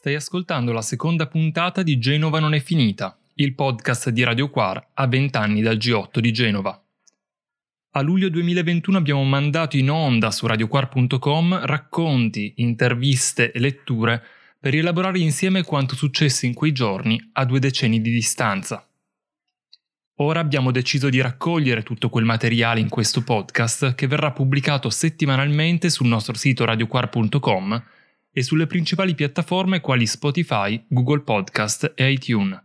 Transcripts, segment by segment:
Stai ascoltando la seconda puntata di Genova non è finita, il podcast di Radio Quar a 20 anni dal G8 di Genova. A luglio 2021 abbiamo mandato in onda su radioquar.com racconti, interviste e letture per rielaborare insieme quanto successe in quei giorni a due decenni di distanza. Ora abbiamo deciso di raccogliere tutto quel materiale in questo podcast che verrà pubblicato settimanalmente sul nostro sito radioquar.com e sulle principali piattaforme quali Spotify, Google Podcast e iTunes.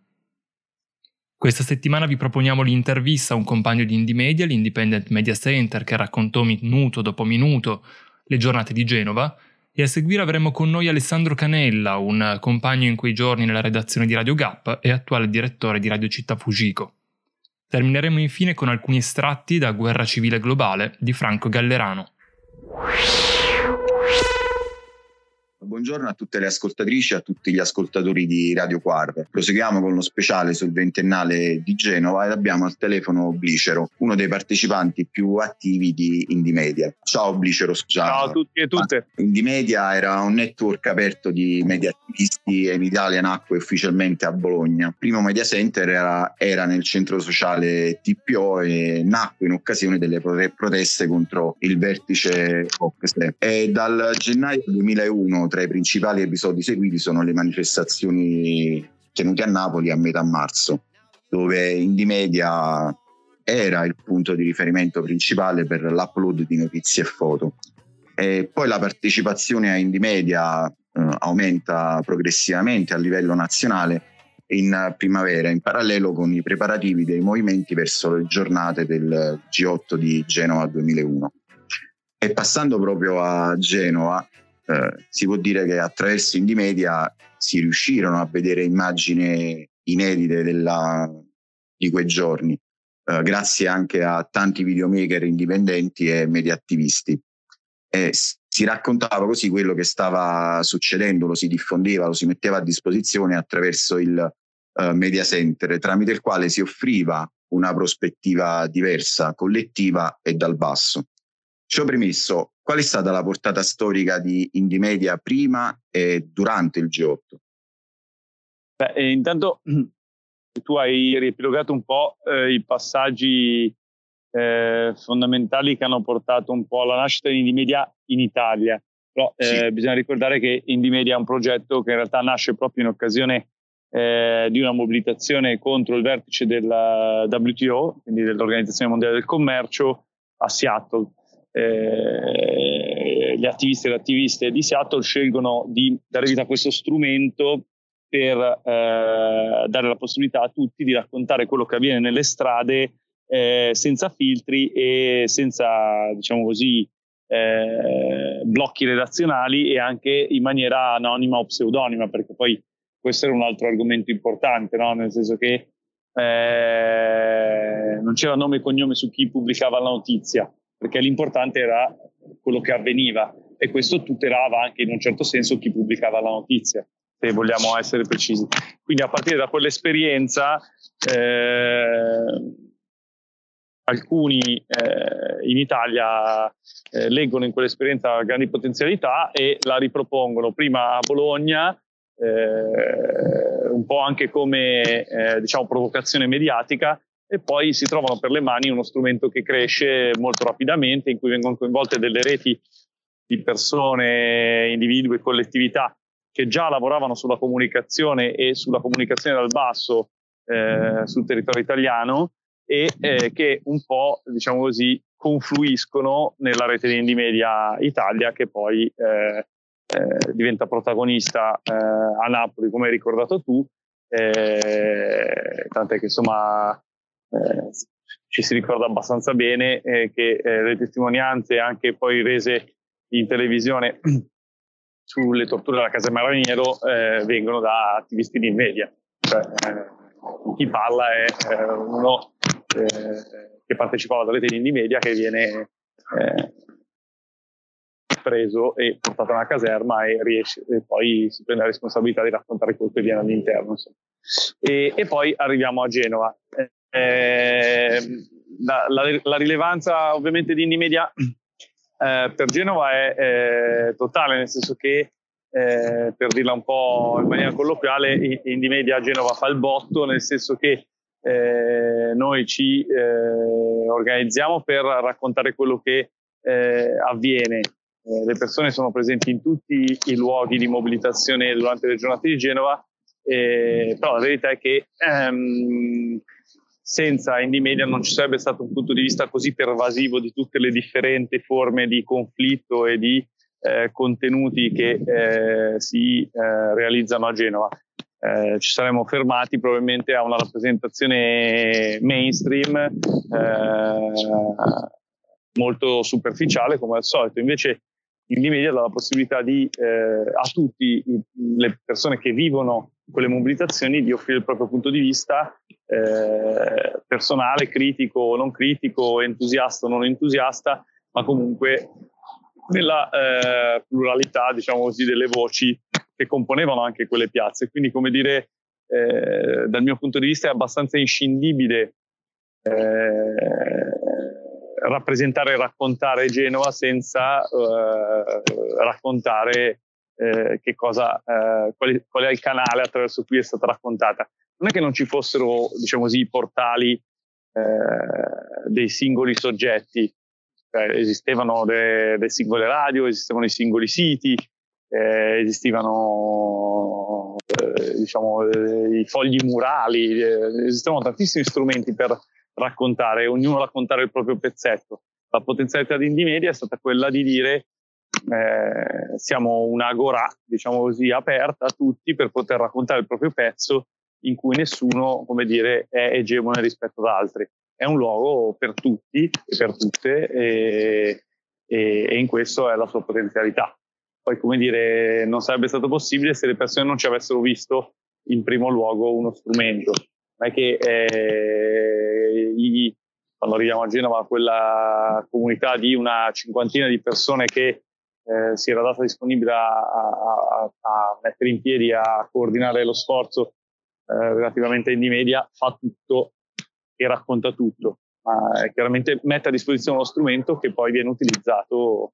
Questa settimana vi proponiamo l'intervista a un compagno di Indie Media, l'Independent Media Center, che raccontò minuto dopo minuto le giornate di Genova, e a seguire avremo con noi Alessandro Canella, un compagno in quei giorni nella redazione di Radio Gap e attuale direttore di Radio Città Fugico. Termineremo infine con alcuni estratti da Guerra civile globale di Franco Gallerano. Buongiorno a tutte le ascoltatrici e a tutti gli ascoltatori di Radio Quarve. Proseguiamo con lo speciale sul ventennale di Genova ed abbiamo al telefono Blicero, uno dei partecipanti più attivi di Indie Media. Ciao Blicero, ciao. Ciao a tutti e tutte. Indie Media era un network aperto di media attivisti e in Italia nacque ufficialmente a Bologna. Il primo media center era, era nel centro sociale TPO e nacque in occasione delle proteste contro il vertice Ocse. E dal gennaio 2001 tra i principali episodi seguiti sono le manifestazioni tenute a Napoli a metà marzo, dove Indie Media era il punto di riferimento principale per l'upload di notizie e foto. E poi la partecipazione a Indie Media eh, aumenta progressivamente a livello nazionale in primavera, in parallelo con i preparativi dei movimenti verso le giornate del G8 di Genova 2001. E passando proprio a Genova, eh, si può dire che attraverso Indie Media si riuscirono a vedere immagini inedite della, di quei giorni, eh, grazie anche a tanti videomaker indipendenti e media attivisti. E si raccontava così quello che stava succedendo, lo si diffondeva, lo si metteva a disposizione attraverso il uh, media center, tramite il quale si offriva una prospettiva diversa, collettiva e dal basso. Ciò premesso, qual è stata la portata storica di Indie Media prima e durante il G8? Beh, intanto tu hai riepilogato un po' eh, i passaggi eh, fondamentali che hanno portato un po' alla nascita di Indie Media in Italia. Però eh, sì. bisogna ricordare che Indie Media è un progetto che in realtà nasce proprio in occasione eh, di una mobilitazione contro il vertice della WTO, quindi dell'Organizzazione Mondiale del Commercio, a Seattle eh, gli attivisti e le attiviste di Seattle scelgono di dare vita a questo strumento per eh, dare la possibilità a tutti di raccontare quello che avviene nelle strade eh, senza filtri e senza, diciamo così, eh, blocchi redazionali e anche in maniera anonima o pseudonima, perché poi questo era un altro argomento importante, no? nel senso che eh, non c'era nome e cognome su chi pubblicava la notizia, perché l'importante era quello che avveniva e questo tutelava anche in un certo senso chi pubblicava la notizia, se vogliamo essere precisi. Quindi a partire da quell'esperienza eh, alcuni eh, in Italia eh, leggono in quell'esperienza grandi potenzialità e la ripropongono prima a Bologna, eh, un po' anche come eh, diciamo, provocazione mediatica e poi si trovano per le mani uno strumento che cresce molto rapidamente, in cui vengono coinvolte delle reti di persone, individui e collettività che già lavoravano sulla comunicazione e sulla comunicazione dal basso eh, sul territorio italiano e eh, che un po', diciamo così, confluiscono nella rete di Indie Media Italia che poi eh, eh diventa protagonista eh, a Napoli, come hai ricordato tu, eh, tant'è che insomma ci si ricorda abbastanza bene eh, che eh, le testimonianze anche poi rese in televisione sulle torture alla casa Maraniero eh, vengono da attivisti di media. Cioè, eh, chi parla è uno che partecipava alla rete di media che viene preso e portato nella caserma e, riesce, e poi si prende la responsabilità di raccontare quello che viene all'interno. E, e, poi arriviamo a Genova. Eh, la, la, rilevanza ovviamente di Indie Media eh, per Genova è, è, totale, nel senso che eh, per dirla un po' in maniera colloquiale, Indie Media a Genova fa il botto, nel senso che eh, noi ci eh, organizziamo per raccontare quello che eh, avviene. Eh, le persone sono presenti in tutti i luoghi di mobilitazione durante le giornate di Genova, però la verità è che ehm, senza Indie Media non ci sarebbe stato un punto di vista così pervasivo di tutte le differenti forme di conflitto e di eh, contenuti che eh, si eh, realizzano a Genova. Eh, ci saremmo fermati probabilmente a una rappresentazione mainstream eh, molto superficiale come al solito. Invece Indie Media dà la possibilità di, eh, a tutte le persone che vivono quelle mobilitazioni di offrire il proprio punto di vista eh, personale, critico o non critico, entusiasta o non entusiasta, ma comunque nella eh, pluralità, diciamo così, delle voci che componevano anche quelle piazze. Quindi, come dire, eh, dal mio punto di vista è abbastanza inscindibile eh, rappresentare e raccontare Genova senza eh, raccontare eh, che cosa, eh, qual, qual, è il canale attraverso cui è stata raccontata. Non è che non ci fossero, diciamo così, portali dei singoli soggetti, cioè, esistevano le, le, singole radio, esistevano i singoli siti, eh, esistevano eh, diciamo, eh, i fogli murali, eh, esistevano tantissimi strumenti per raccontare, ognuno raccontare il proprio pezzetto. La potenzialità di Indie Media è stata quella di dire eh, siamo un'agora, diciamo così, aperta a tutti per poter raccontare il proprio pezzo in cui nessuno, come dire, è egemone rispetto ad altri è un luogo per tutti e per tutte e, e, e in questo è la sua potenzialità. Poi, come dire, non sarebbe stato possibile se le persone non ci avessero visto in primo luogo uno strumento. Non è che eh, i, quando arriviamo a Genova, quella comunità di una cinquantina di persone che eh, si era data disponibile a, a, a, mettere in piedi, a coordinare lo sforzo eh, relativamente a Indie Media, fa tutto e racconta tutto, ma chiaramente mette a disposizione uno strumento che poi viene utilizzato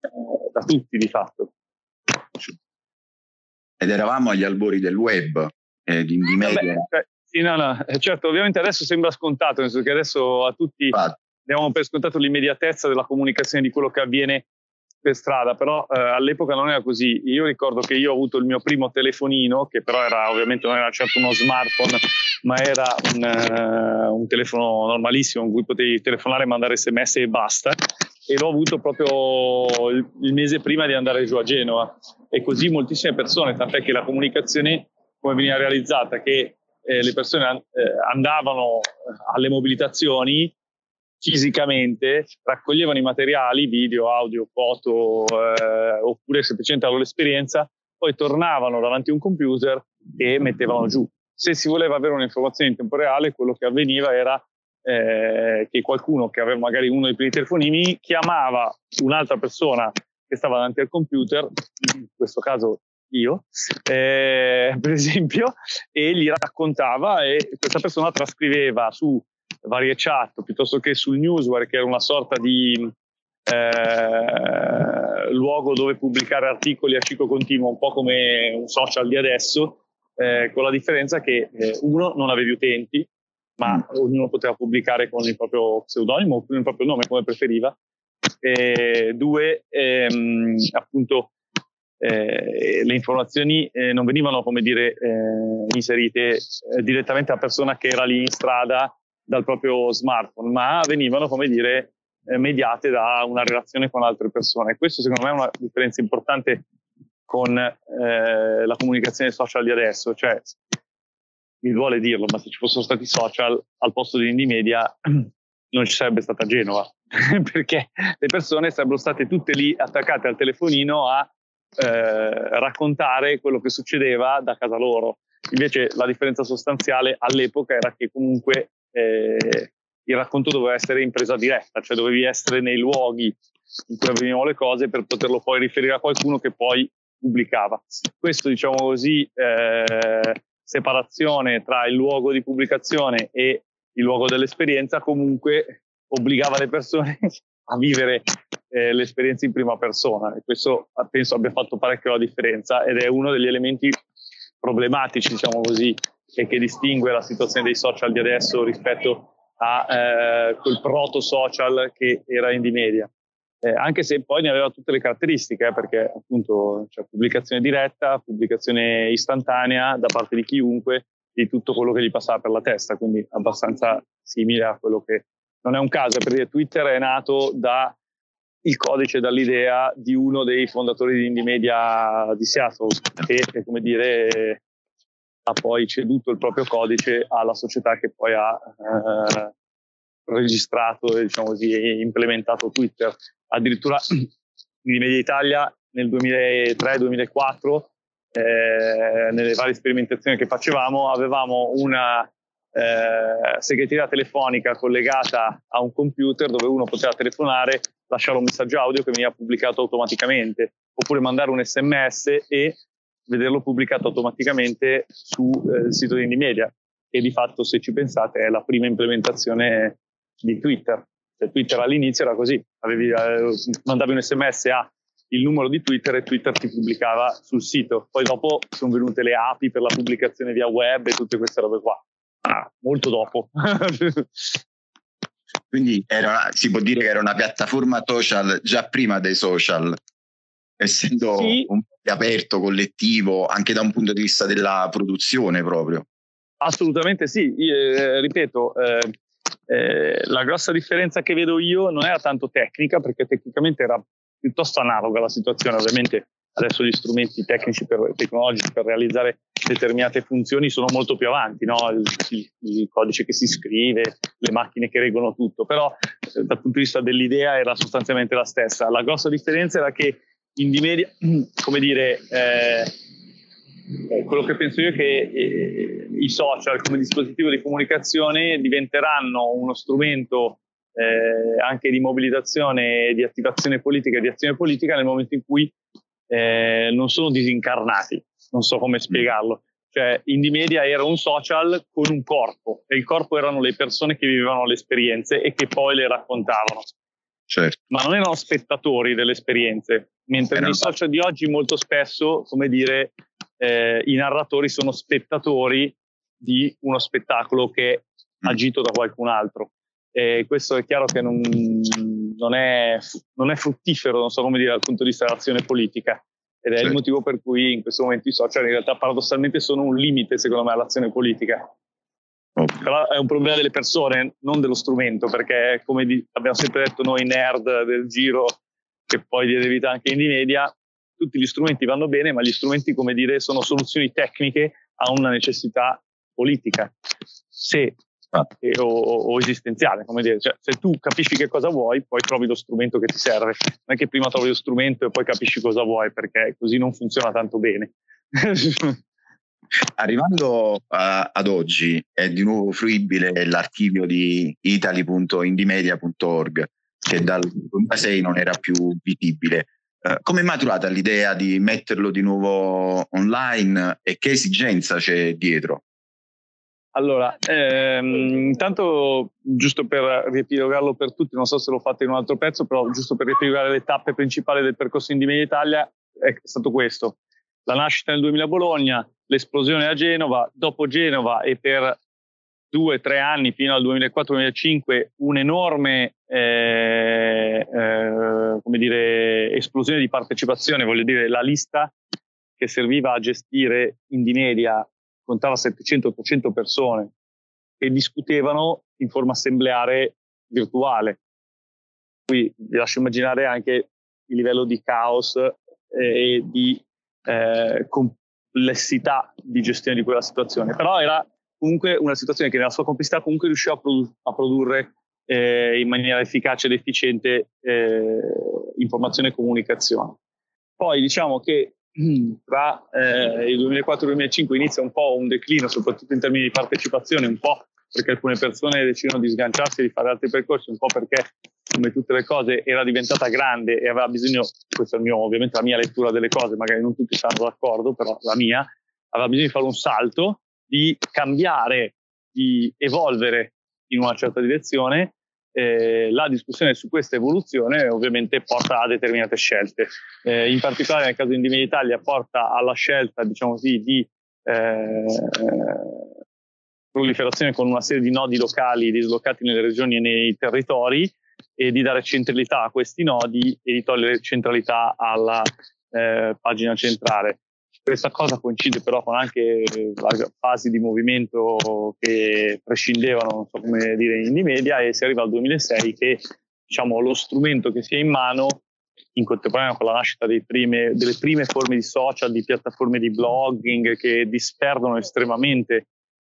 eh, da tutti di fatto. Ed eravamo agli albori del web, eh, di, di media. Cioè, sì, no, no, eh, certo, ovviamente adesso sembra scontato, nel senso che adesso a tutti Infatti. diamo per scontato l'immediatezza della comunicazione di quello che avviene per strada, però eh, all'epoca non era così. Io ricordo che io ho avuto il mio primo telefonino, che però era ovviamente non era certo uno smartphone, ma era un, uh, un telefono normalissimo in cui potevi telefonare mandare sms e basta. E l'ho avuto proprio il, il mese prima di andare giù a Genova. E così moltissime persone, tant'è che la comunicazione come veniva realizzata, che eh, le persone eh, andavano alle mobilitazioni fisicamente raccoglievano i materiali, video, audio, foto, eh, oppure semplicemente la loro esperienza, poi tornavano davanti a un computer e mettevano giù. Se si voleva avere un'informazione in tempo reale, quello che avveniva era eh, che qualcuno che aveva magari uno dei primi telefonini chiamava un'altra persona che stava davanti al computer, in questo caso io, eh, per esempio, e gli raccontava e questa persona trascriveva su varie chat piuttosto che sul newsware che era una sorta di eh, luogo dove pubblicare articoli a ciclo continuo, un po' come un social di adesso, eh, con la differenza che eh, uno non avevi utenti, ma mm. ognuno poteva pubblicare con il proprio pseudonimo o con il proprio nome come preferiva. E due, ehm, appunto, eh, le informazioni eh, non venivano, come dire, eh, inserite eh, direttamente a persona che era lì in strada dal proprio smartphone, ma venivano, come dire, eh, mediate da una relazione con altre persone. Questo secondo me è una differenza importante con eh, la comunicazione social di adesso, cioè mi vuole dirlo, ma se ci fossero stati social al posto di indie media non ci sarebbe stata Genova, perché le persone sarebbero state tutte lì attaccate al telefonino a eh, raccontare quello che succedeva da casa loro. Invece la differenza sostanziale all'epoca era che comunque eh, il racconto doveva essere in presa diretta, cioè dovevi essere nei luoghi in cui avvenivano le cose per poterlo poi riferire a qualcuno che poi pubblicava. Questo, diciamo così, eh, separazione tra il luogo di pubblicazione e il luogo dell'esperienza comunque obbligava le persone a vivere eh, l'esperienza in prima persona e questo penso abbia fatto parecchio la differenza ed è uno degli elementi problematici, diciamo così, e che distingue la situazione dei social di adesso rispetto a eh, quel proto social che era Indie Media. Eh, anche se poi ne aveva tutte le caratteristiche, eh, perché appunto c'è pubblicazione diretta, pubblicazione istantanea da parte di chiunque di tutto quello che gli passava per la testa, quindi abbastanza simile a quello che non è un caso, per dire Twitter è nato da il codice dall'idea di uno dei fondatori di Indie Media di Seattle che, come dire, ha poi ceduto il proprio codice alla società che poi ha eh, registrato e diciamo così, implementato Twitter. Addirittura Indie Media Italia nel 2003-2004, eh, nelle varie sperimentazioni che facevamo, avevamo una eh, segreteria telefonica collegata a un computer dove uno poteva telefonare, lasciare un messaggio audio che veniva pubblicato automaticamente, oppure mandare un sms e vederlo pubblicato automaticamente sul eh, sito di Indie Media. E di fatto, se ci pensate, è la prima implementazione di Twitter. Cioè, Twitter all'inizio era così, Avevi, eh, mandavi un sms a il numero di Twitter e Twitter ti pubblicava sul sito. Poi dopo sono venute le api per la pubblicazione via web e tutte queste robe qua. Ah, molto dopo. Quindi era, si può dire che era una piattaforma social già prima dei social, essendo sì. un po' aperto, collettivo, anche da un punto di vista della produzione proprio. Assolutamente sì, io, eh, ripeto, eh, eh, la grossa differenza che vedo io non era tanto tecnica, perché tecnicamente era piuttosto analoga la situazione, ovviamente adesso gli strumenti tecnici per, tecnologici per realizzare determinate funzioni sono molto più avanti, no? il, il, il, codice che si scrive, le macchine che reggono tutto, però eh, dal punto di vista dell'idea era sostanzialmente la stessa. La grossa differenza era che Indimedia, come dire, eh, eh, quello che penso io è che eh, i social come dispositivo di comunicazione diventeranno uno strumento eh, anche di mobilitazione, di attivazione politica e di azione politica nel momento in cui eh, non sono disincarnati, non so come spiegarlo. Cioè, Indie Media era un social con un corpo e il corpo erano le persone che vivevano le esperienze e che poi le raccontavano. Certo. Ma non erano spettatori delle esperienze, mentre nei social di oggi molto spesso, come dire, eh, i narratori sono spettatori di uno spettacolo che è mm. agito da qualcun altro. E questo è chiaro che non, non, è, non, è, fruttifero, non so come dire, dal punto di vista dell'azione politica. Ed è certo. il motivo per cui in questo momento i social in realtà paradossalmente sono un limite, secondo me, all'azione politica. Però è un problema delle persone, non dello strumento, perché come abbiamo sempre detto noi nerd del giro, che poi diede vita anche in media, tutti gli strumenti vanno bene, ma gli strumenti, come dire, sono soluzioni tecniche a una necessità politica. Se ah. o, o, esistenziale, come dire, cioè, se tu capisci che cosa vuoi, poi trovi lo strumento che ti serve. Non è che prima trovi lo strumento e poi capisci cosa vuoi, perché così non funziona tanto bene. Arrivando uh, ad oggi è di nuovo fruibile l'archivio di italy.indimedia.org che dal 2006 non era più visibile. Uh, come è maturata l'idea di metterlo di nuovo online e che esigenza c'è dietro? Allora, ehm, intanto giusto per riepilogarlo per tutti, non so se l'ho fatto in un altro pezzo, però giusto per riepilogare le tappe principali del percorso in Media Italia è stato questo. La nascita nel 2000 a Bologna, l'esplosione a Genova, dopo Genova e per due tre anni fino al 2004-2005 un'enorme eh, eh, come dire, esplosione di partecipazione, voglio dire la lista che serviva a gestire Indie Media contava 700-800 persone che discutevano in forma assembleare virtuale. Qui vi lascio immaginare anche il livello di caos e di eh, complessità di gestione di quella situazione. Però era comunque una situazione che nella sua complessità comunque riusciva a, produ- a produrre eh, in maniera efficace ed efficiente eh, informazione e comunicazione. Poi diciamo che tra eh, il 2004 e il 2005 inizia un po' un declino, soprattutto in termini di partecipazione, un po' perché alcune persone decidono di sganciarsi e di fare altri percorsi, un po' perché, come tutte le cose, era diventata grande e aveva bisogno, questa è mio, ovviamente la mia lettura delle cose, magari non tutti saranno d'accordo, però la mia, aveva bisogno di fare un salto, di cambiare, di evolvere in una certa direzione eh, la discussione su questa evoluzione ovviamente porta a determinate scelte. Eh, in particolare nel caso di Indimedia Italia porta alla scelta, diciamo così, di eh, proliferazione con una serie di nodi locali dislocati nelle regioni e nei territori e di dare centralità a questi nodi e di togliere centralità alla eh, pagina centrale. Questa cosa coincide però con anche fasi di movimento che prescindevano, non so come dire, in media e si arriva al 2006 che diciamo, lo strumento che si ha in mano in contemporanea con la nascita prime, delle prime forme di social, di piattaforme di blogging che disperdono estremamente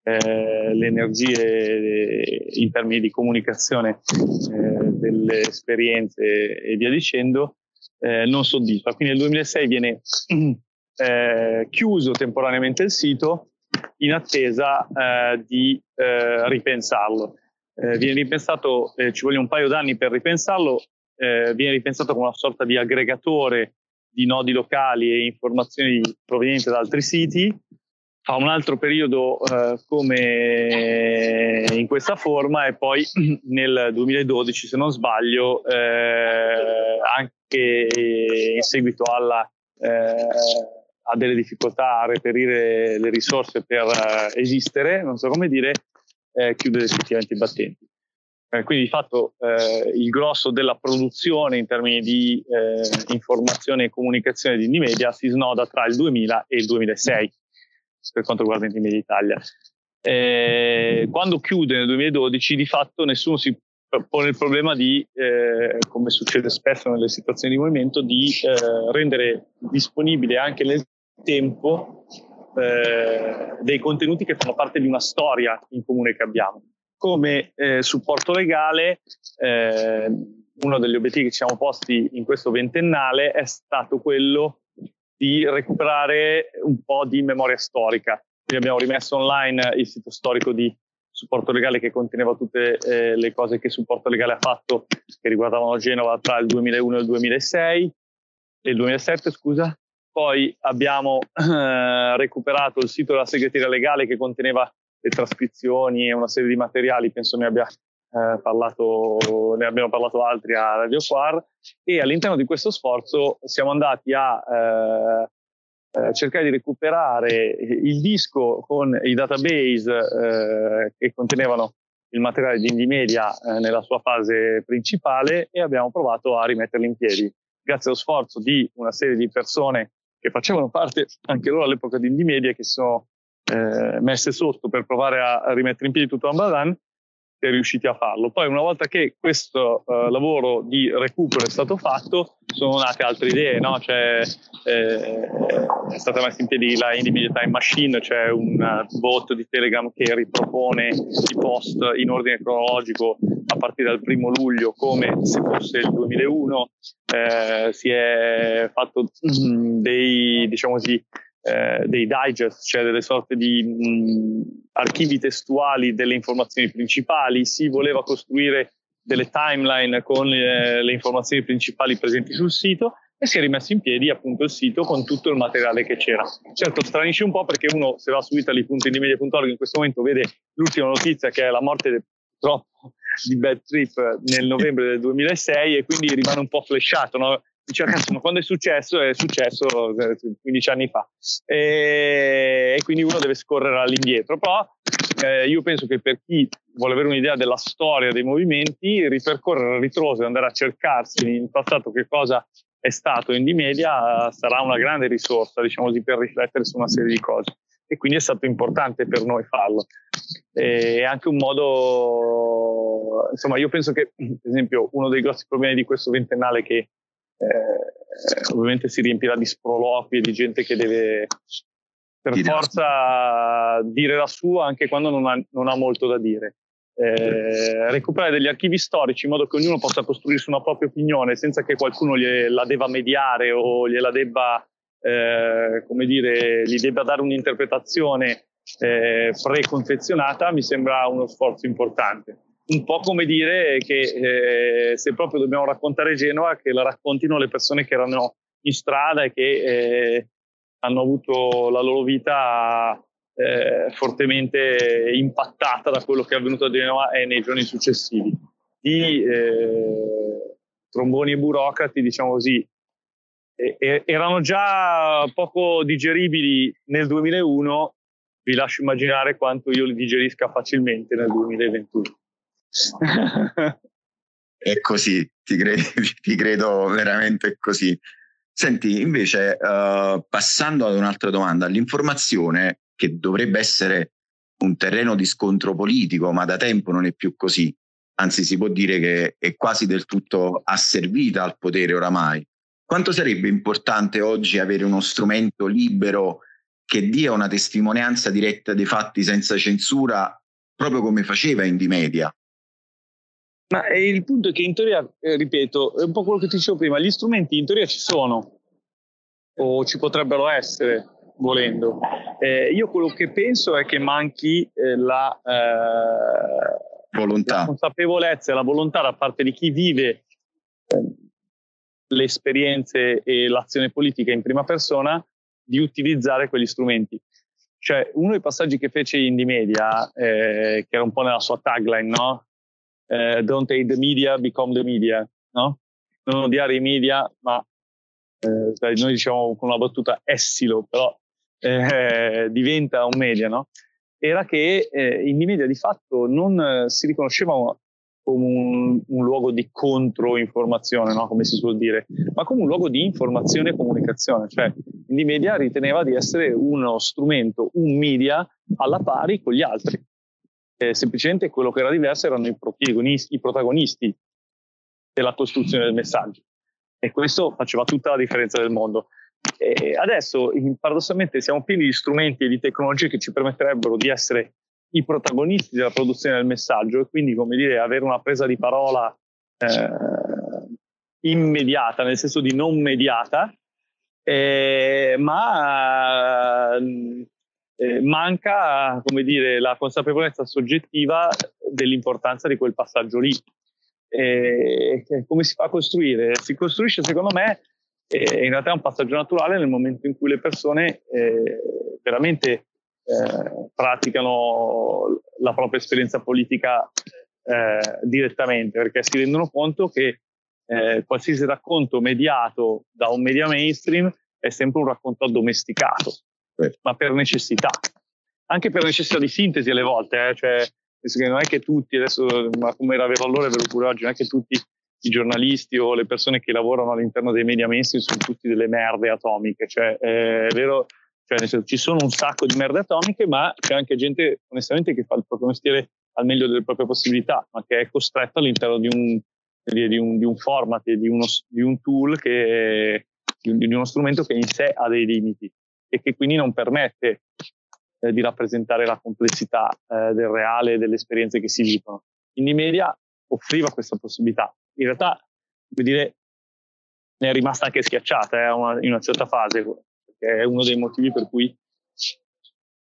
eh, le energie in termini di comunicazione eh, delle esperienze e via dicendo, eh, non soddisfa. Quindi nel 2006 viene eh, chiuso temporaneamente il sito in attesa eh, di eh, ripensarlo. Eh, viene ripensato, eh, ci vogliono un paio d'anni per ripensarlo, eh, viene ripensato come una sorta di aggregatore di nodi locali e informazioni provenienti da altri siti, fa un altro periodo eh, come in questa forma e poi nel 2012, se non sbaglio, eh, anche in seguito alla eh, ha delle difficoltà a reperire le risorse per uh, esistere, non so come dire, eh, chiude definitivamente i battenti. Eh, quindi di fatto eh, il grosso della produzione in termini di eh, informazione e comunicazione di Indimedia si snoda tra il 2000 e il 2006 per quanto riguarda Indimedia Italia. Eh, quando chiude nel 2012 di fatto nessuno si pone il problema di, eh, come succede spesso nelle situazioni di movimento, di eh, rendere disponibile anche nel tempo eh, dei contenuti che fanno parte di una storia in comune che abbiamo. Come eh, supporto legale, eh, uno degli obiettivi che ci siamo posti in questo ventennale è stato quello di recuperare un po' di memoria storica. Quindi abbiamo rimesso online il sito storico di supporto legale che conteneva tutte eh, le cose che supporto legale ha fatto che riguardavano Genova tra il 2001 e il 2006 e il 2007, scusa. Poi abbiamo eh, recuperato il sito della segreteria legale che conteneva le trascrizioni e una serie di materiali, penso ne abbia eh, parlato, ne abbiamo parlato altri a Radio Quar e all'interno di questo sforzo siamo andati a eh, eh cercare di recuperare il disco con i database eh, che contenevano il materiale di Indie Media eh, nella sua fase principale e abbiamo provato a rimetterli in piedi. Grazie allo sforzo di una serie di persone che facevano parte anche loro all'epoca di Indie Media che si sono messe sotto per provare a, rimettere in piedi tutto Ambadan e riusciti a farlo. Poi una volta che questo uh, lavoro di recupero è stato fatto, sono nate altre idee, no? cioè, eh, è stata messa in piedi la Indie Media Time Machine, cioè un uh, bot di Telegram che ripropone i post in ordine cronologico a partire dal primo luglio come se fosse il 2001, eh, si è fatto mm, dei, diciamo così, eh, dei digest, cioè delle sorte di mh, archivi testuali delle informazioni principali, si voleva costruire delle timeline con eh, le informazioni principali presenti sul sito e si è rimesso in piedi appunto il sito con tutto il materiale che c'era. Certo, stranisce un po' perché uno se va su italy.indimedia.org in questo momento vede l'ultima notizia che è la morte purtroppo di Bad Trip nel novembre del 2006 e quindi rimane un po' flashato, no? Dice, ragazzi, ma quando è successo? È successo 15 eh, anni fa. E, e quindi uno deve scorrere all'indietro. Però eh, io penso che per chi vuole avere un'idea della storia dei movimenti, ripercorrere a ritroso e andare a cercarsi in passato che cosa è stato Indie Media sarà una grande risorsa, diciamo così, per riflettere su una serie di cose. E quindi è stato importante per noi farlo. È anche un modo, insomma, io penso che, per esempio, uno dei grossi problemi di questo ventennale che eh, ovviamente si riempirà di sproloqui e di gente che deve per dire forza dire la sua anche quando non ha, non ha molto da dire. Eh, recuperare degli archivi storici in modo che ognuno possa costruirsi una propria opinione senza che qualcuno gliela debba mediare o gliela debba, eh, come dire, gli debba dare un'interpretazione eh, preconfezionata, mi sembra uno sforzo importante un po' come dire che eh, se proprio dobbiamo raccontare Genova, che la raccontino le persone che erano in strada e che eh, hanno avuto la loro vita eh, fortemente impattata da quello che è avvenuto a Genova e nei giorni successivi. di eh, tromboni e burocrati, diciamo così, erano già poco digeribili nel 2001, vi lascio immaginare quanto io li digerisca facilmente nel 2021. è così, ti credo, ti credo veramente così. Senti, invece, uh, passando ad un'altra domanda, l'informazione che dovrebbe essere un terreno di scontro politico, ma da tempo non è più così, anzi si può dire che è quasi del tutto asservita al potere oramai. Quanto sarebbe importante oggi avere uno strumento libero che dia una testimonianza diretta dei fatti senza censura, proprio come faceva Indimedia? Ma il punto è che in teoria, eh, ripeto, è un po' quello che ti dicevo prima, gli strumenti in teoria ci sono, o ci potrebbero essere, volendo. Eh, io quello che penso è che manchi eh, la, eh, volontà. la consapevolezza e la volontà da parte di chi vive eh, le esperienze e l'azione politica in prima persona di utilizzare quegli strumenti. Cioè, uno dei passaggi che fece Indie Media, eh, che era un po' nella sua tagline, no? Eh, don't hate the media, become the media, no? Non odiare i media, ma eh, noi diciamo con una battuta essilo, però eh, diventa un media, no? Era che eh, in media di fatto non eh, si riconosceva come un, un, luogo di controinformazione, no? come si suol dire, ma come un luogo di informazione e comunicazione. Cioè, Indie Media riteneva di essere uno strumento, un media alla pari con gli altri eh, semplicemente quello che era diverso erano i protagonisti, i protagonisti della costruzione del messaggio. E questo faceva tutta la differenza del mondo. E adesso, paradossalmente, siamo pieni di strumenti e di tecnologie che ci permetterebbero di essere i protagonisti della produzione del messaggio e quindi, come dire, avere una presa di parola eh, immediata, nel senso di non mediata, eh, ma eh, manca, come dire, la consapevolezza soggettiva dell'importanza di quel passaggio lì. Eh, come si fa a costruire? Si costruisce, secondo me, eh, in realtà è un passaggio naturale nel momento in cui le persone eh, veramente eh, praticano la propria esperienza politica eh, direttamente, perché si rendono conto che qualsiasi racconto mediato da un media mainstream è sempre un racconto addomesticato ma per necessità. Anche per necessità di sintesi alle volte, eh? cioè, non è che tutti, adesso, ma come era vero allora è vero pure oggi, non è che tutti i giornalisti o le persone che lavorano all'interno dei media mainstream sono tutti delle merde atomiche, cioè, è vero, cioè, senso, ci sono un sacco di merde atomiche, ma c'è anche gente, onestamente, che fa il proprio mestiere al meglio delle proprie possibilità, ma che è costretta all'interno di un, di un, di un format, di, uno, di un tool, che, di uno strumento che in sé ha dei limiti e che quindi non permette eh, di rappresentare la complessità eh, del reale e delle esperienze che si vivono. Quindi media offriva questa possibilità. In realtà, come dire, ne è rimasta anche schiacciata eh, una, in una certa fase, perché è uno dei motivi per cui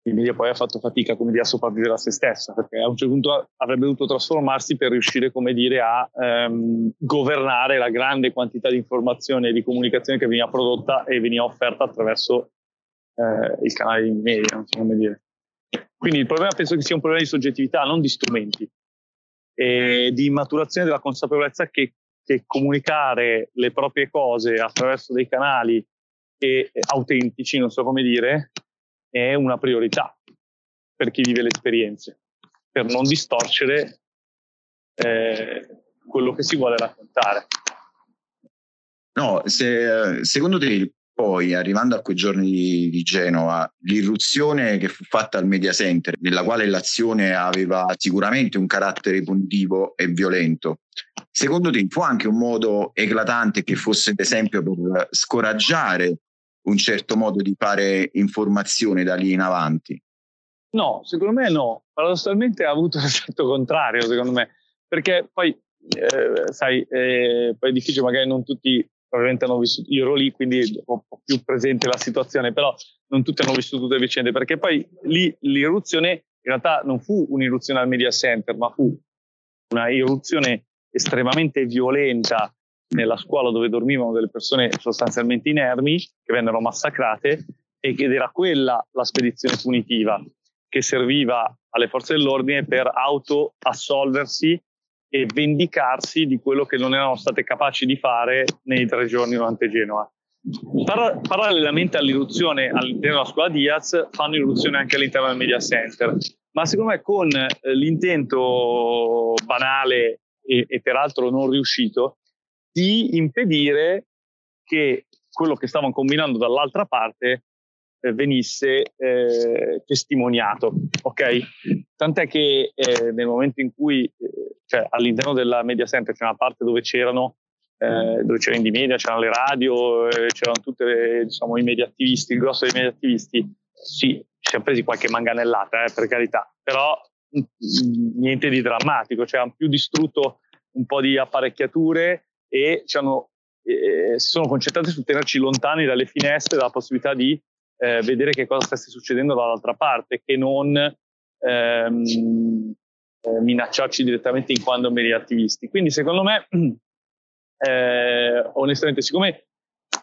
il media poi ha fatto fatica dire, a sopravvivere a se stessa, perché a un certo punto avrebbe dovuto trasformarsi per riuscire dire, a ehm, governare la grande quantità di informazione e di comunicazione che veniva prodotta e veniva offerta attraverso eh, il canale di media, non so come dire. Quindi il problema penso che sia un problema di soggettività, non di strumenti, e di maturazione della consapevolezza che, che comunicare le proprie cose attraverso dei canali e, autentici, non so come dire, è una priorità per chi vive le esperienze, per non distorcere eh, quello che si vuole raccontare. No, se, secondo te poi, arrivando a quei giorni di, di, Genova, l'irruzione che fu fatta al media center, nella quale l'azione aveva sicuramente un carattere punitivo e violento, secondo te fu anche un modo eclatante che fosse, ad esempio, per scoraggiare un certo modo di fare informazione da lì in avanti? No, secondo me no. Paradossalmente ha avuto l'effetto contrario, secondo me, perché poi, eh, sai, eh, poi è difficile, magari non tutti probabilmente hanno vissuto, io ero lì quindi ho più presente la situazione, però non tutti hanno vissuto tutte le vicende, perché poi lì l'irruzione in realtà non fu un'irruzione al media center, ma fu una irruzione estremamente violenta nella scuola dove dormivano delle persone sostanzialmente inermi che vennero massacrate ed era quella la spedizione punitiva che serviva alle forze dell'ordine per auto-assolversi e vendicarsi di quello che non erano state capaci di fare nei tre giorni durante Genova. Par- parallelamente all'irruzione all'interno della scuola Diaz, fanno irruzione anche all'interno del media center, ma secondo me con eh, l'intento banale e, e peraltro non riuscito di impedire che quello che stavano combinando dall'altra parte eh, venisse eh, testimoniato. Ok? Tant'è che eh, nel momento in cui, eh, cioè all'interno della media center c'è una parte dove c'erano eh, dove c'era Indie Media, c'erano le radio, eh, c'erano tutti diciamo, i media attivisti, il grosso dei media attivisti. Sì, ci siamo presi qualche manganellata, eh, per carità, però mh, mm, niente di drammatico, cioè hanno più distrutto un po' di apparecchiature e hanno, eh, si sono concentrati su tenerci lontani dalle finestre, dalla possibilità di vedere che cosa stesse succedendo dall'altra parte, che non ehm, eh, minacciarci direttamente in quanto media attivisti. Quindi secondo me eh, onestamente, siccome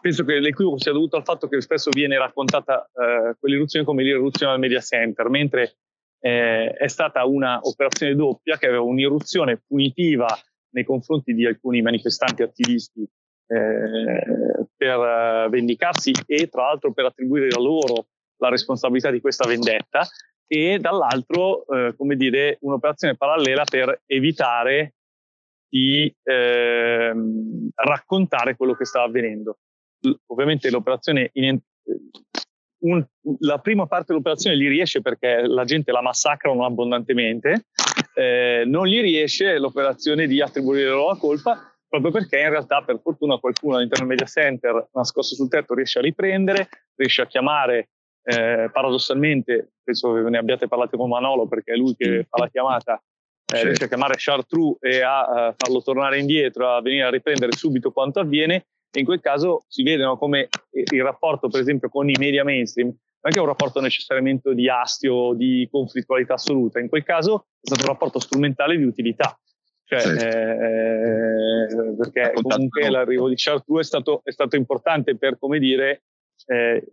penso che l'equivoco sia dovuto al fatto che spesso viene raccontata eh, quell'irruzione come l'irruzione al media center, mentre eh, è stata un'operazione doppia che aveva un'irruzione punitiva nei confronti di alcuni manifestanti attivisti eh, per vendicarsi e tra l'altro per attribuire a loro la responsabilità di questa vendetta e dall'altro, eh, come dire, un'operazione parallela per evitare di ehm, raccontare quello che stava avvenendo. L- ovviamente l'operazione, in, un, la prima parte dell'operazione gli riesce perché la gente la massacrano abbondantemente, eh, non gli riesce l'operazione di attribuire loro la colpa proprio perché in realtà per fortuna qualcuno all'interno del media center nascosto sul tetto riesce a riprendere, riesce a chiamare eh, paradossalmente, penso che ne abbiate parlato con Manolo perché è lui che fa la chiamata, eh, riesce a chiamare Chartreux e a uh, farlo tornare indietro, a venire a riprendere subito quanto avviene, e in quel caso si vedono come il rapporto, per esempio, con i media mainstream non è che è un rapporto necessariamente di astio o di conflittualità assoluta, in quel caso è stato un rapporto strumentale di utilità. Cioè, sì. eh, perché comunque l'arrivo di Chartreux è stato, è stato importante per, come dire, eh, eh,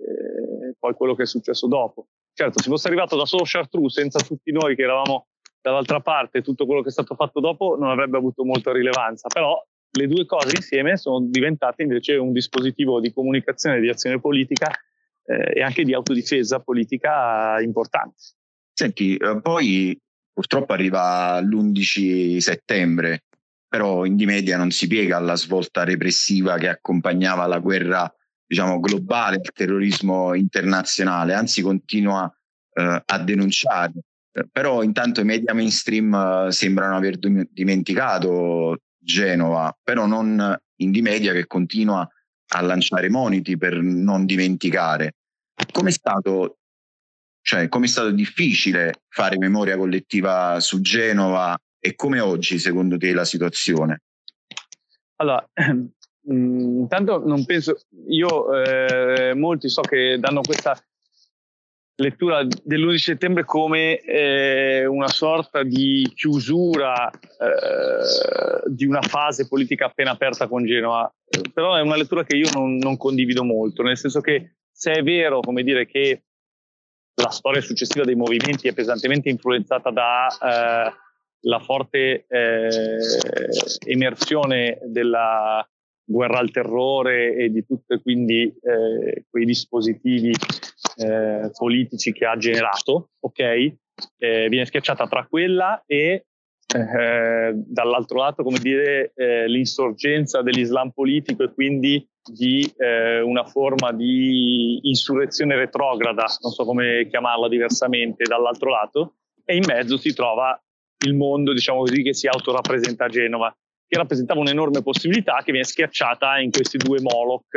poi quello che è successo dopo. Certo, se fosse arrivato da solo Chartreux senza tutti noi che eravamo dall'altra parte tutto quello che è stato fatto dopo non avrebbe avuto molta rilevanza, però le due cose insieme sono diventate invece un dispositivo di comunicazione, di azione politica eh, e anche di autodifesa politica importante. Senti, eh, poi purtroppo arriva l'11 settembre, però in Media non si piega alla svolta repressiva che accompagnava la guerra diciamo, globale, il terrorismo internazionale, anzi continua eh, a denunciare però intanto i media mainstream eh, sembrano aver dimenticato Genova, però non Indimedia che continua a lanciare moniti per non dimenticare. Com'è stato, cioè, com'è stato difficile fare memoria collettiva su Genova e come oggi secondo te la situazione? Allora, intanto non penso, io eh, molti so che danno questa lettura dell'11 settembre come eh, una sorta di chiusura eh, di una fase politica appena aperta con Genova, però è una lettura che io non, non, condivido molto, nel senso che se è vero, come dire, che la storia successiva dei movimenti è pesantemente influenzata da eh, la forte eh, emersione della guerra al terrore e di tutti quindi eh, quei dispositivi eh, politici che ha generato, ok? Eh, viene schiacciata tra quella e eh, dall'altro lato, come dire, eh, l'insorgenza dell'Islam politico e quindi di eh, una forma di insurrezione retrograda, non so come chiamarla diversamente, dall'altro lato, e in mezzo si trova il mondo, diciamo così, che si autorappresenta a Genova, che rappresentava un'enorme possibilità che viene schiacciata in questi due Moloch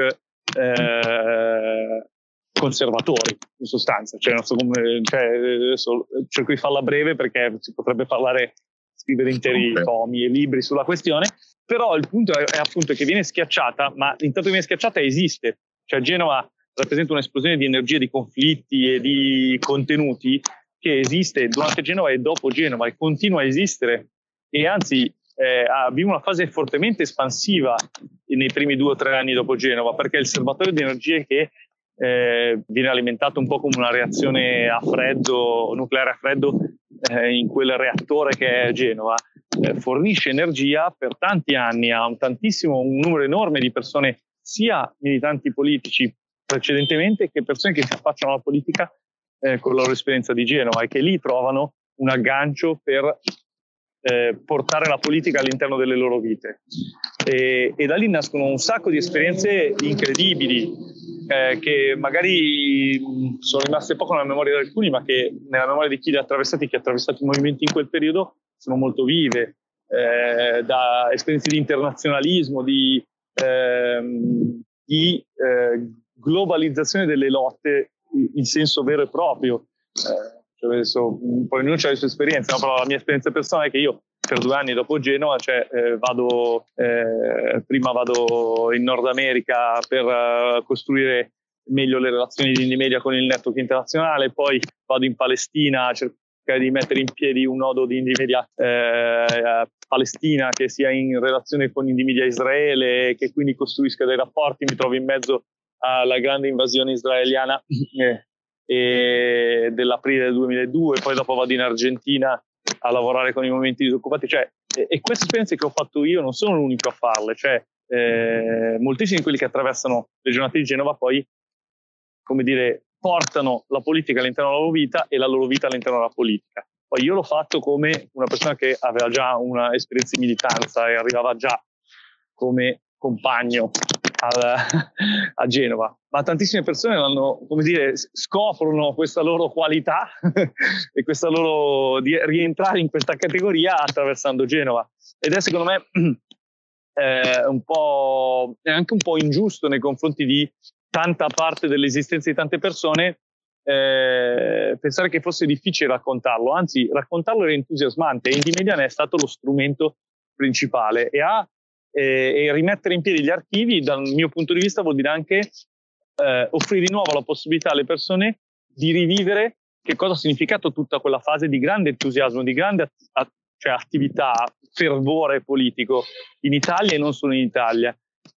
eh, conservatori in sostanza. Cioè, non so come, cioè, adesso cerco di farla breve perché si potrebbe parlare, scrivere interi okay. tomi e libri sulla questione, però il punto è, è, appunto che viene schiacciata, ma intanto viene schiacciata esiste. Cioè Genova rappresenta un'esplosione di energie, di conflitti e di contenuti che esiste durante Genova e dopo Genova e continua a esistere e anzi eh, vive una fase fortemente espansiva nei primi due o tre anni dopo Genova perché il serbatoio di energie che eh, viene alimentato un po' come una reazione a freddo, nucleare a freddo eh, in quel reattore che è Genova, eh, fornisce energia per tanti anni a un tantissimo, un numero enorme di persone, sia militanti politici precedentemente che persone che si affacciano alla politica eh, con la loro esperienza di Genova e che lì trovano un aggancio per eh, portare la politica all'interno delle loro vite. E, e, da lì nascono un sacco di esperienze incredibili eh, che magari sono rimaste poco nella memoria di alcuni, ma che nella memoria di chi li ha attraversati, chi ha attraversato i movimenti in quel periodo, sono molto vive. Eh, da esperienze di internazionalismo, di, ehm, di eh, globalizzazione delle lotte in senso vero e proprio. Eh, cioè adesso, poi ognuno ha le sue esperienze, no? però la mia esperienza personale è che io per due anni dopo Genova, cioè, eh, vado, eh, prima vado in Nord America per uh, costruire meglio le relazioni di Indimedia con il network internazionale, poi vado in Palestina a cercare di mettere in piedi un nodo di Indimedia eh, Palestina che sia in relazione con Indimedia Israele, che quindi costruisca dei rapporti, mi trovo in mezzo alla grande invasione israeliana eh, e dell'aprile del 2002, poi dopo vado in Argentina a lavorare con i movimenti disoccupati. Cioè, e, e queste esperienze che ho fatto io non sono l'unico a farle, cioè, eh, moltissimi di quelli che attraversano le giornate di Genova poi, come dire, portano la politica all'interno della loro vita e la loro vita all'interno della politica. Poi io l'ho fatto come una persona che aveva già un'esperienza di militanza e arrivava già come compagno al, a Genova, ma tantissime persone hanno, come dire, scoprono questa loro qualità e questa loro di rientrare in questa categoria attraversando Genova. Ed è secondo me eh, un po', è anche un po' ingiusto nei confronti di tanta parte dell'esistenza di tante persone eh, pensare che fosse difficile raccontarlo, anzi raccontarlo era entusiasmante e Indimedia ne è stato lo strumento principale e ha e, e, rimettere in piedi gli archivi, dal mio punto di vista, vuol dire anche eh, offrire di nuovo la possibilità alle persone di rivivere che cosa ha significato tutta quella fase di grande entusiasmo, di grande at- cioè attività, fervore politico in Italia e non solo in Italia.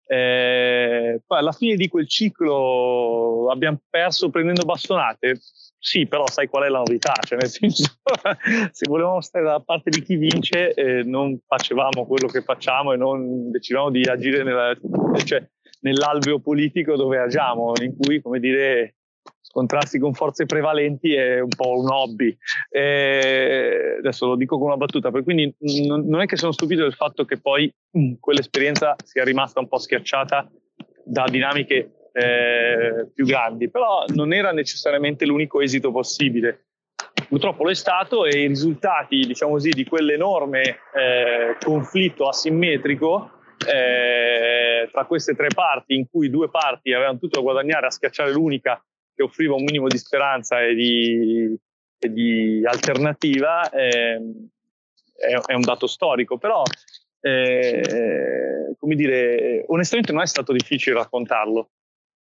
Eh, poi alla fine di quel ciclo abbiamo perso prendendo bastonate. Sì, però sai qual è la novità? Cioè, nel senso, se volevamo stare dalla parte di chi vince, eh, non facevamo quello che facciamo e non decidevamo di agire nella, cioè, nell'alveo politico dove agiamo, in cui, come dire, scontrarsi con forze prevalenti è un po' un hobby. Eh, adesso lo dico con una battuta, quindi non, non è che sono stupito del fatto che poi mh, quell'esperienza sia rimasta un po' schiacciata da dinamiche eh, più grandi, però non era necessariamente l'unico esito possibile. Purtroppo lo è stato e i risultati, diciamo così, di quell'enorme eh, conflitto asimmetrico eh, tra queste tre parti, in cui due parti avevano tutto da guadagnare a schiacciare l'unica che offriva un minimo di speranza e di, e di alternativa, eh, è, è, un dato storico, però eh, come dire, onestamente non è stato difficile raccontarlo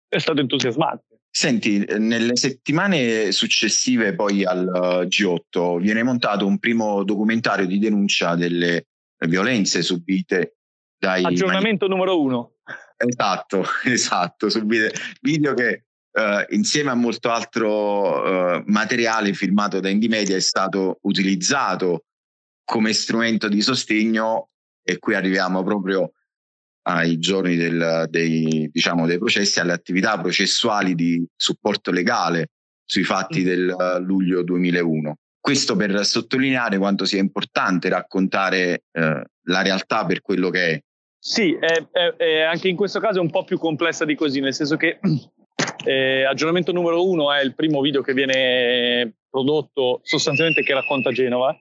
è stato entusiasmante. Senti, nelle settimane successive poi al eh, G8 viene montato un primo documentario di denuncia delle violenze subite dai... Aggiornamento mani- numero uno. Esatto, esatto, subite video che Uh, insieme a molto altro uh, materiale filmato da Indymedia è stato utilizzato come strumento di sostegno e qui arriviamo proprio ai giorni del, dei, diciamo, dei processi, alle attività processuali di supporto legale sui fatti del luglio 2001. Questo per sottolineare quanto sia importante raccontare eh, la realtà per quello che è. Sì, è, è, è anche in questo caso è un po' più complessa di così, nel senso che eh, aggiornamento numero uno è il primo video che viene prodotto sostanzialmente che racconta Genova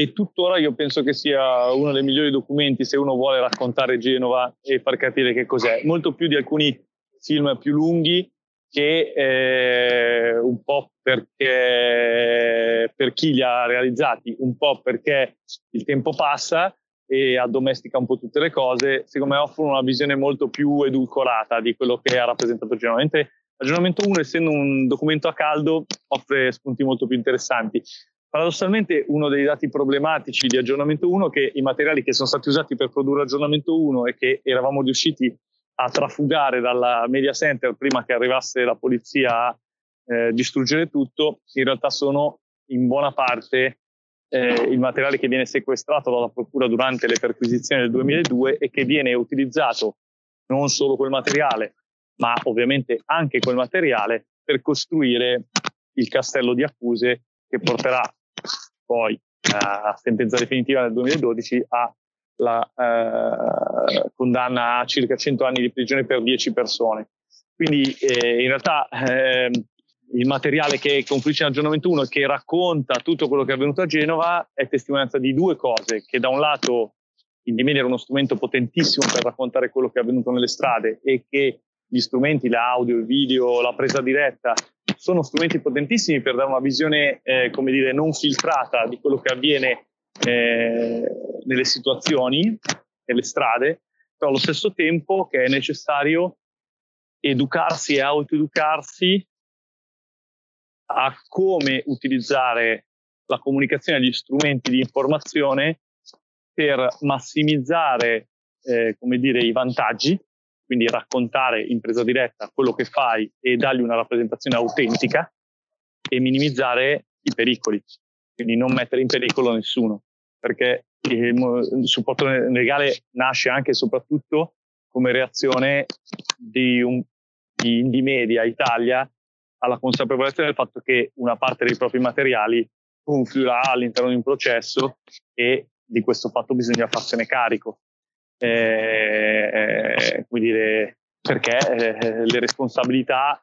e tuttora io penso che sia uno dei migliori documenti se uno vuole raccontare Genova e far capire che cos'è, molto più di alcuni film più lunghi che eh, un po' perché per chi li ha realizzati, un po' perché il tempo passa e addomestica un po' tutte le cose, secondo me offrono una visione molto più edulcorata di quello che ha rappresentato Genova. Mentre Aggiornamento 1, essendo un documento a caldo, offre spunti molto più interessanti. Paradossalmente uno dei dati problematici di aggiornamento 1 è che i materiali che sono stati usati per produrre aggiornamento 1 e che eravamo riusciti a trafugare dalla media center prima che arrivasse la polizia a eh, distruggere tutto, in realtà sono in buona parte eh, il materiale che viene sequestrato dalla Procura durante le perquisizioni del 2002 e che viene utilizzato non solo quel materiale, ma ovviamente anche quel materiale per costruire il castello di accuse che porterà poi eh, sentenza definitiva nel 2012 alla eh, condanna a circa 100 anni di prigione per 10 persone. Quindi eh, in realtà eh, il materiale che confluisce in aggiornamento 1 e che racconta tutto quello che è avvenuto a Genova è testimonianza di due cose, che da un lato Indie era uno strumento potentissimo per raccontare quello che è avvenuto nelle strade e che gli strumenti, l'audio, il video, la presa diretta sono strumenti potentissimi per dare una visione, eh, come dire, non filtrata di quello che avviene eh, nelle situazioni, nelle strade, però allo stesso tempo che è necessario educarsi e autoeducarsi a come utilizzare la comunicazione e gli strumenti di informazione per massimizzare eh, come dire, i vantaggi, quindi raccontare in presa diretta quello che fai e dargli una rappresentazione autentica e minimizzare i pericoli, quindi non mettere in pericolo nessuno, perché il supporto legale nasce anche e soprattutto come reazione di, un, di Indie Media Italia alla consapevolezza del fatto che una parte dei propri materiali confluirà all'interno di un processo e di questo fatto bisogna farsene carico. Eh, come dire, perché eh, le responsabilità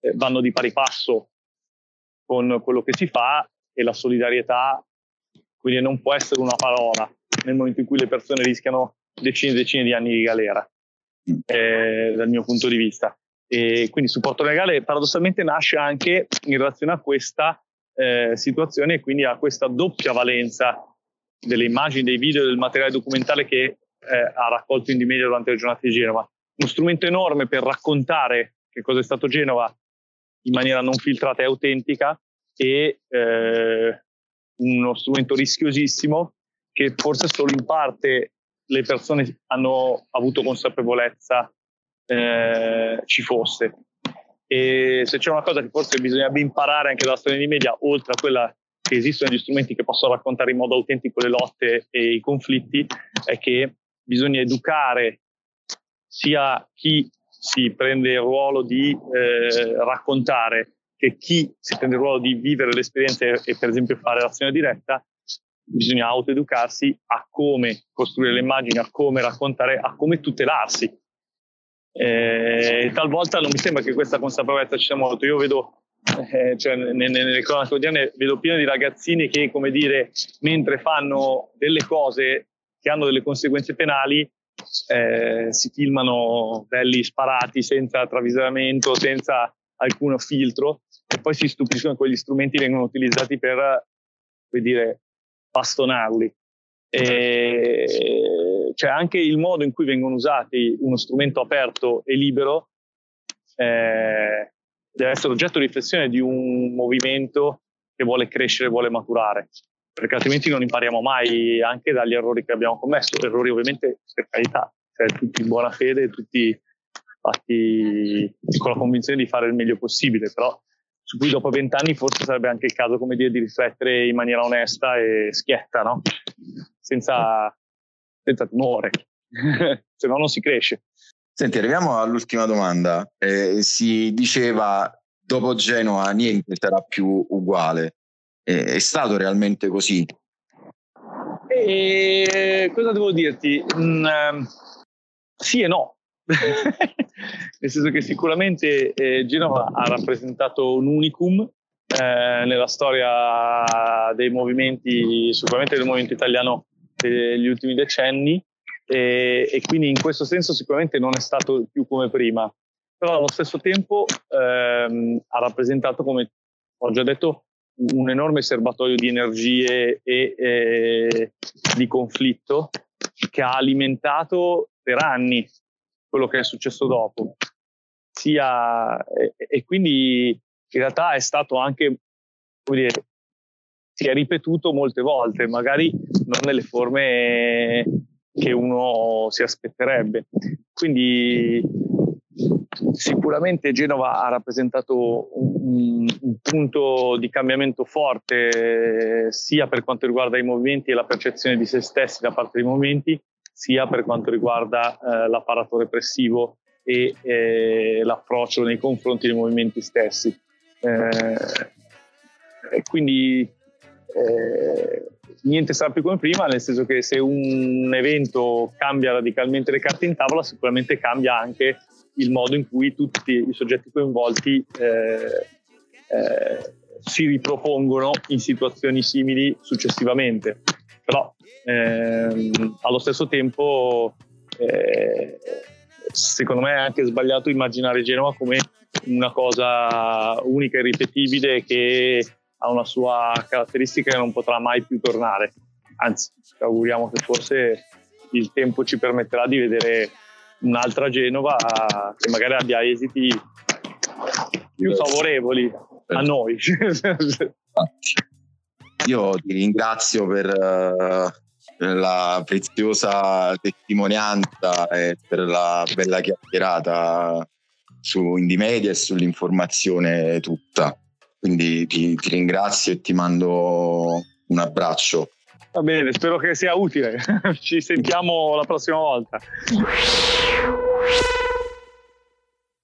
eh, vanno di pari passo con quello che si fa e la solidarietà quindi non può essere una parola nel momento in cui le persone rischiano decine e decine di anni di galera, eh, dal mio punto di vista. E quindi il supporto legale paradossalmente nasce anche in relazione a questa eh, situazione e quindi a questa doppia valenza delle immagini, dei video, del materiale documentale che eh, ha raccolto in Media durante le giornate di Genova. Uno strumento enorme per raccontare che cosa è stato Genova in maniera non filtrata e autentica e eh, uno strumento rischiosissimo che forse solo in parte le persone hanno avuto consapevolezza eh, ci fosse. E se c'è una cosa che forse bisognerebbe imparare anche dalla storia dei media, oltre a quella che esistono gli strumenti che possono raccontare in modo autentico le lotte e i conflitti, è che bisogna educare sia chi si prende il ruolo di eh, raccontare che chi si prende il ruolo di vivere l'esperienza e, per esempio fare l'azione diretta, bisogna autoeducarsi a come costruire le immagini, a come raccontare, a come tutelarsi eh, talvolta non mi sembra che questa consapevolezza ci sia molto. Io vedo, eh, cioè, nelle, nelle cronache quotidiane, vedo pieno di ragazzini che, come dire, mentre fanno delle cose che hanno delle conseguenze penali, eh, si filmano belli sparati senza travisamento, senza alcun filtro, e poi si stupiscono che quegli strumenti vengono utilizzati per, come dire, bastonarli. E, cioè anche il modo in cui vengono usati uno strumento aperto e libero eh, deve essere oggetto di riflessione di un movimento che vuole crescere, vuole maturare, perché altrimenti non impariamo mai anche dagli errori che abbiamo commesso, errori ovviamente per carità, cioè tutti in buona fede, tutti fatti con la convinzione di fare il meglio possibile, però su cui dopo vent'anni forse sarebbe anche il caso, come dire, di riflettere in maniera onesta e schietta, no? Senza senza timore, se no non si cresce. Senti, arriviamo all'ultima domanda. Eh, si diceva dopo Genova niente sarà più uguale. Eh, è stato realmente così? E cosa devo dirti? Mm, ehm, sì e no. Nel senso che sicuramente eh, Genova ha rappresentato un unicum eh, nella storia dei movimenti, sicuramente del movimento italiano degli ultimi decenni e, e, quindi in questo senso sicuramente non è stato più come prima, però allo stesso tempo ehm, ha rappresentato, come ho già detto, un enorme serbatoio di energie e eh, di conflitto che ha alimentato per anni quello che è successo dopo. Sia, e, e quindi in realtà è stato anche, come dire, si è ripetuto molte volte, magari non nelle forme che uno si aspetterebbe. Quindi sicuramente Genova ha rappresentato un, un, punto di cambiamento forte sia per quanto riguarda i movimenti e la percezione di se stessi da parte dei movimenti, sia per quanto riguarda eh, l'apparato repressivo e eh, l'approccio nei confronti dei movimenti stessi. Eh, quindi eh, niente sarà più come prima, nel senso che se un evento cambia radicalmente le carte in tavola, sicuramente cambia anche il modo in cui tutti i soggetti coinvolti eh, eh, si ripropongono in situazioni simili successivamente. Però ehm, allo stesso tempo, eh, secondo me è anche sbagliato immaginare Genova come una cosa unica e ripetibile che ha una sua caratteristica che non potrà mai più tornare. Anzi, ci auguriamo che forse il tempo ci permetterà di vedere un'altra Genova che magari abbia esiti più favorevoli a noi. Io ti ringrazio per uh, la preziosa testimonianza e per la bella chiacchierata su Indie Media e sull'informazione tutta. Quindi ti, ti ringrazio e ti mando un abbraccio. Va bene, spero che sia utile. Ci sentiamo la prossima volta.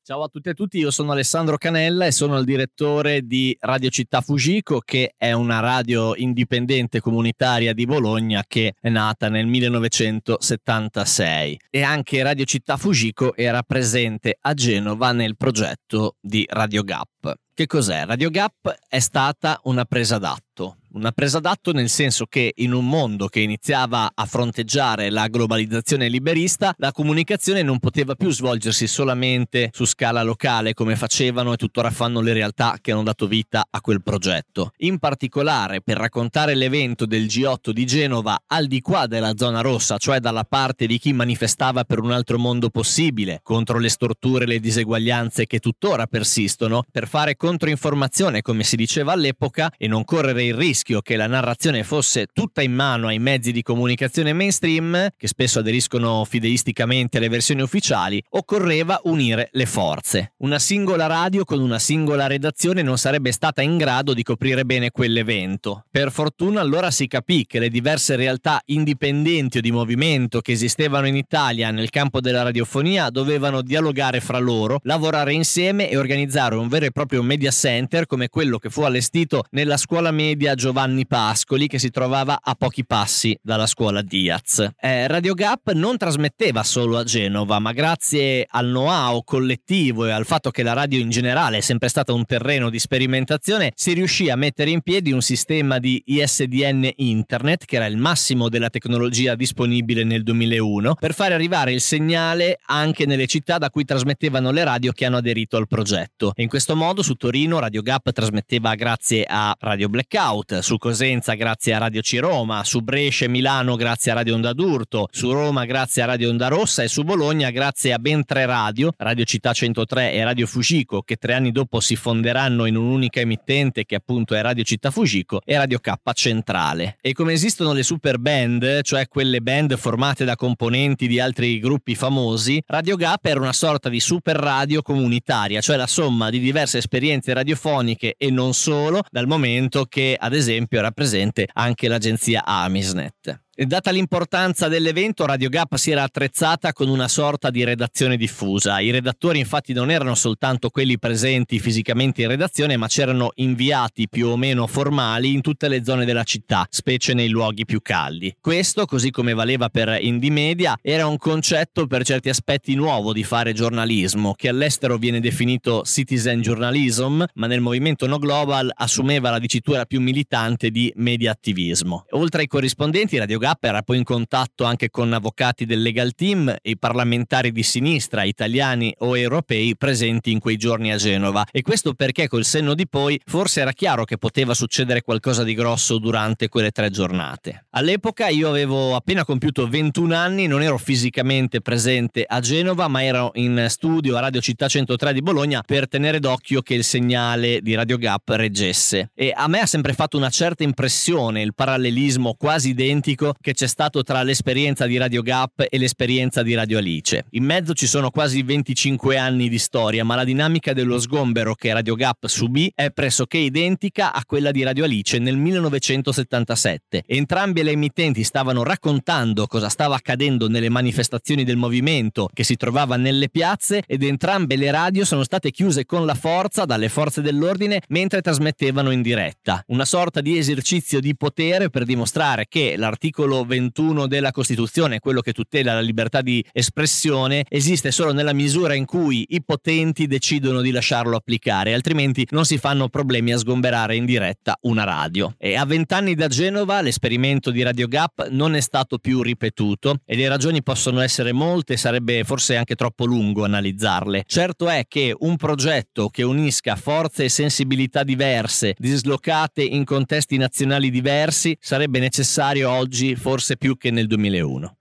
Ciao a tutti e a tutti, io sono Alessandro Canella e sono il direttore di Radio Città Fujiko, che è una radio indipendente comunitaria di Bologna che è nata nel 1976. E anche Radio Città Fujiko era presente a Genova nel progetto di Radio Gap. Che cos'è? Radio Gap è stata una presa d'atto una presa d'atto nel senso che in un mondo che iniziava a fronteggiare la globalizzazione liberista, la comunicazione non poteva più svolgersi solamente su scala locale come facevano e tuttora fanno le realtà che hanno dato vita a quel progetto. In particolare per raccontare l'evento del G8 di Genova al di qua della zona rossa, cioè dalla parte di chi manifestava per un altro mondo possibile, contro le storture e le diseguaglianze che tuttora persistono, per fare controinformazione come si diceva all'epoca e non correre il rischio rischio che la narrazione fosse tutta in mano ai mezzi di comunicazione mainstream, che spesso aderiscono fideisticamente alle versioni ufficiali, occorreva unire le forze. Una singola radio con una singola redazione non sarebbe stata in grado di coprire bene quell'evento. Per fortuna allora si capì che le diverse realtà indipendenti o di movimento che esistevano in Italia nel campo della radiofonia dovevano dialogare fra loro, lavorare insieme e organizzare un vero e proprio media center come quello che fu allestito nella scuola media Giovanni Giovanni Pascoli che si trovava a pochi passi dalla scuola Diaz. Eh, Radio Gap non trasmetteva solo a Genova, ma grazie al know-how collettivo e al fatto che la radio in generale è sempre stata un terreno di sperimentazione, si riuscì a mettere in piedi un sistema di ISDN internet, che era il massimo della tecnologia disponibile nel 2001, per fare arrivare il segnale anche nelle città da cui trasmettevano le radio che hanno aderito al progetto. E in questo modo su Torino Radio Gap trasmetteva grazie a Radio Blackout, su Cosenza grazie a Radio Ciroma, su Brescia e Milano grazie a Radio Onda d'Urto, su Roma grazie a Radio Onda Rossa e su Bologna grazie a ben tre radio, Radio Città 103 e Radio Fujiko, che tre anni dopo si fonderanno in un'unica emittente che appunto è Radio Città Fujiko e Radio K Centrale. E come esistono le super band, cioè quelle band formate da componenti di altri gruppi famosi, Radio Gap era una sorta di super radio comunitaria, cioè la somma di diverse esperienze radiofoniche e non solo, dal momento che ad esempio esempio era presente anche l'agenzia Amisnet. Data l'importanza dell'evento, Radio Gap si era attrezzata con una sorta di redazione diffusa. I redattori infatti non erano soltanto quelli presenti fisicamente in redazione, ma c'erano inviati più o meno formali in tutte le zone della città, specie nei luoghi più caldi. Questo, così come valeva per Indie Media, era un concetto per certi aspetti nuovo di fare giornalismo, che all'estero viene definito citizen journalism, ma nel movimento no global assumeva la dicitura più militante di media attivismo. Oltre ai corrispondenti, Radio Gap Gap era poi in contatto anche con avvocati del legal team e parlamentari di sinistra, italiani o europei, presenti in quei giorni a Genova. E questo perché col senno di poi forse era chiaro che poteva succedere qualcosa di grosso durante quelle tre giornate. All'epoca io avevo appena compiuto 21 anni, non ero fisicamente presente a Genova, ma ero in studio a Radio Città 103 di Bologna per tenere d'occhio che il segnale di Radio Gap reggesse. E a me ha sempre fatto una certa impressione il parallelismo quasi identico che c'è stato tra l'esperienza di Radio Gap e l'esperienza di Radio Alice. In mezzo ci sono quasi 25 anni di storia, ma la dinamica dello sgombero che Radio Gap subì è pressoché identica a quella di Radio Alice nel 1977. Entrambe le emittenti stavano raccontando cosa stava accadendo nelle manifestazioni del movimento che si trovava nelle piazze ed entrambe le radio sono state chiuse con la forza dalle forze dell'ordine mentre trasmettevano in diretta. Una sorta di esercizio di potere per dimostrare che l'articolo 21 della Costituzione, quello che tutela la libertà di espressione, esiste solo nella misura in cui i potenti decidono di lasciarlo applicare, altrimenti non si fanno problemi a sgomberare in diretta una radio. E a vent'anni da Genova l'esperimento di Radio Gap non è stato più ripetuto e le ragioni possono essere molte, sarebbe forse anche troppo lungo analizzarle. Certo è che un progetto che unisca forze e sensibilità diverse, dislocate in contesti nazionali diversi, sarebbe necessario oggi forse più che nel 2001.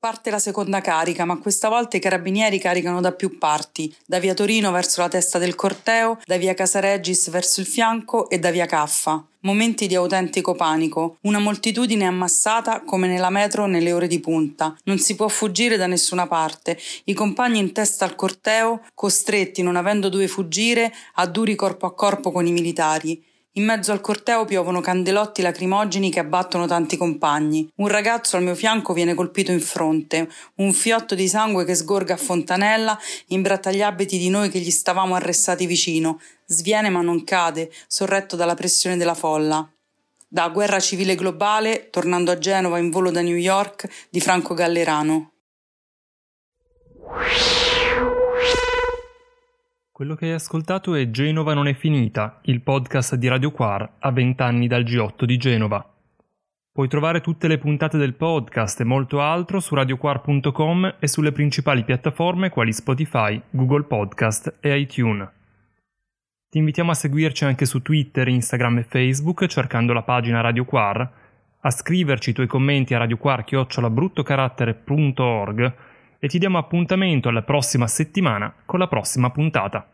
Parte la seconda carica, ma questa volta i carabinieri caricano da più parti, da via Torino verso la testa del corteo, da via Casaregis verso il fianco e da via Caffa. Momenti di autentico panico, una moltitudine ammassata come nella metro nelle ore di punta. Non si può fuggire da nessuna parte. I compagni in testa al corteo, costretti, non avendo dove fuggire, a duri corpo a corpo con i militari. In mezzo al corteo piovono candelotti lacrimogeni che abbattono tanti compagni. Un ragazzo al mio fianco viene colpito in fronte, un fiotto di sangue che sgorga a fontanella imbratta gli abiti di noi che gli stavamo arrestati vicino. Sviene ma non cade, sorretto dalla pressione della folla. Da Guerra civile globale, tornando a Genova in volo da New York, di Franco Gallerano. Quello che hai ascoltato è Genova non è finita, il podcast di Radio Quar a vent'anni dal G8 di Genova. Puoi trovare tutte le puntate del podcast e molto altro su radioquar.com e sulle principali piattaforme quali Spotify, Google Podcast e iTunes. Ti invitiamo a seguirci anche su Twitter, Instagram e Facebook cercando la pagina Radio Quar, a scriverci i tuoi commenti a radioquar.org e ti diamo appuntamento alla prossima settimana con la prossima puntata.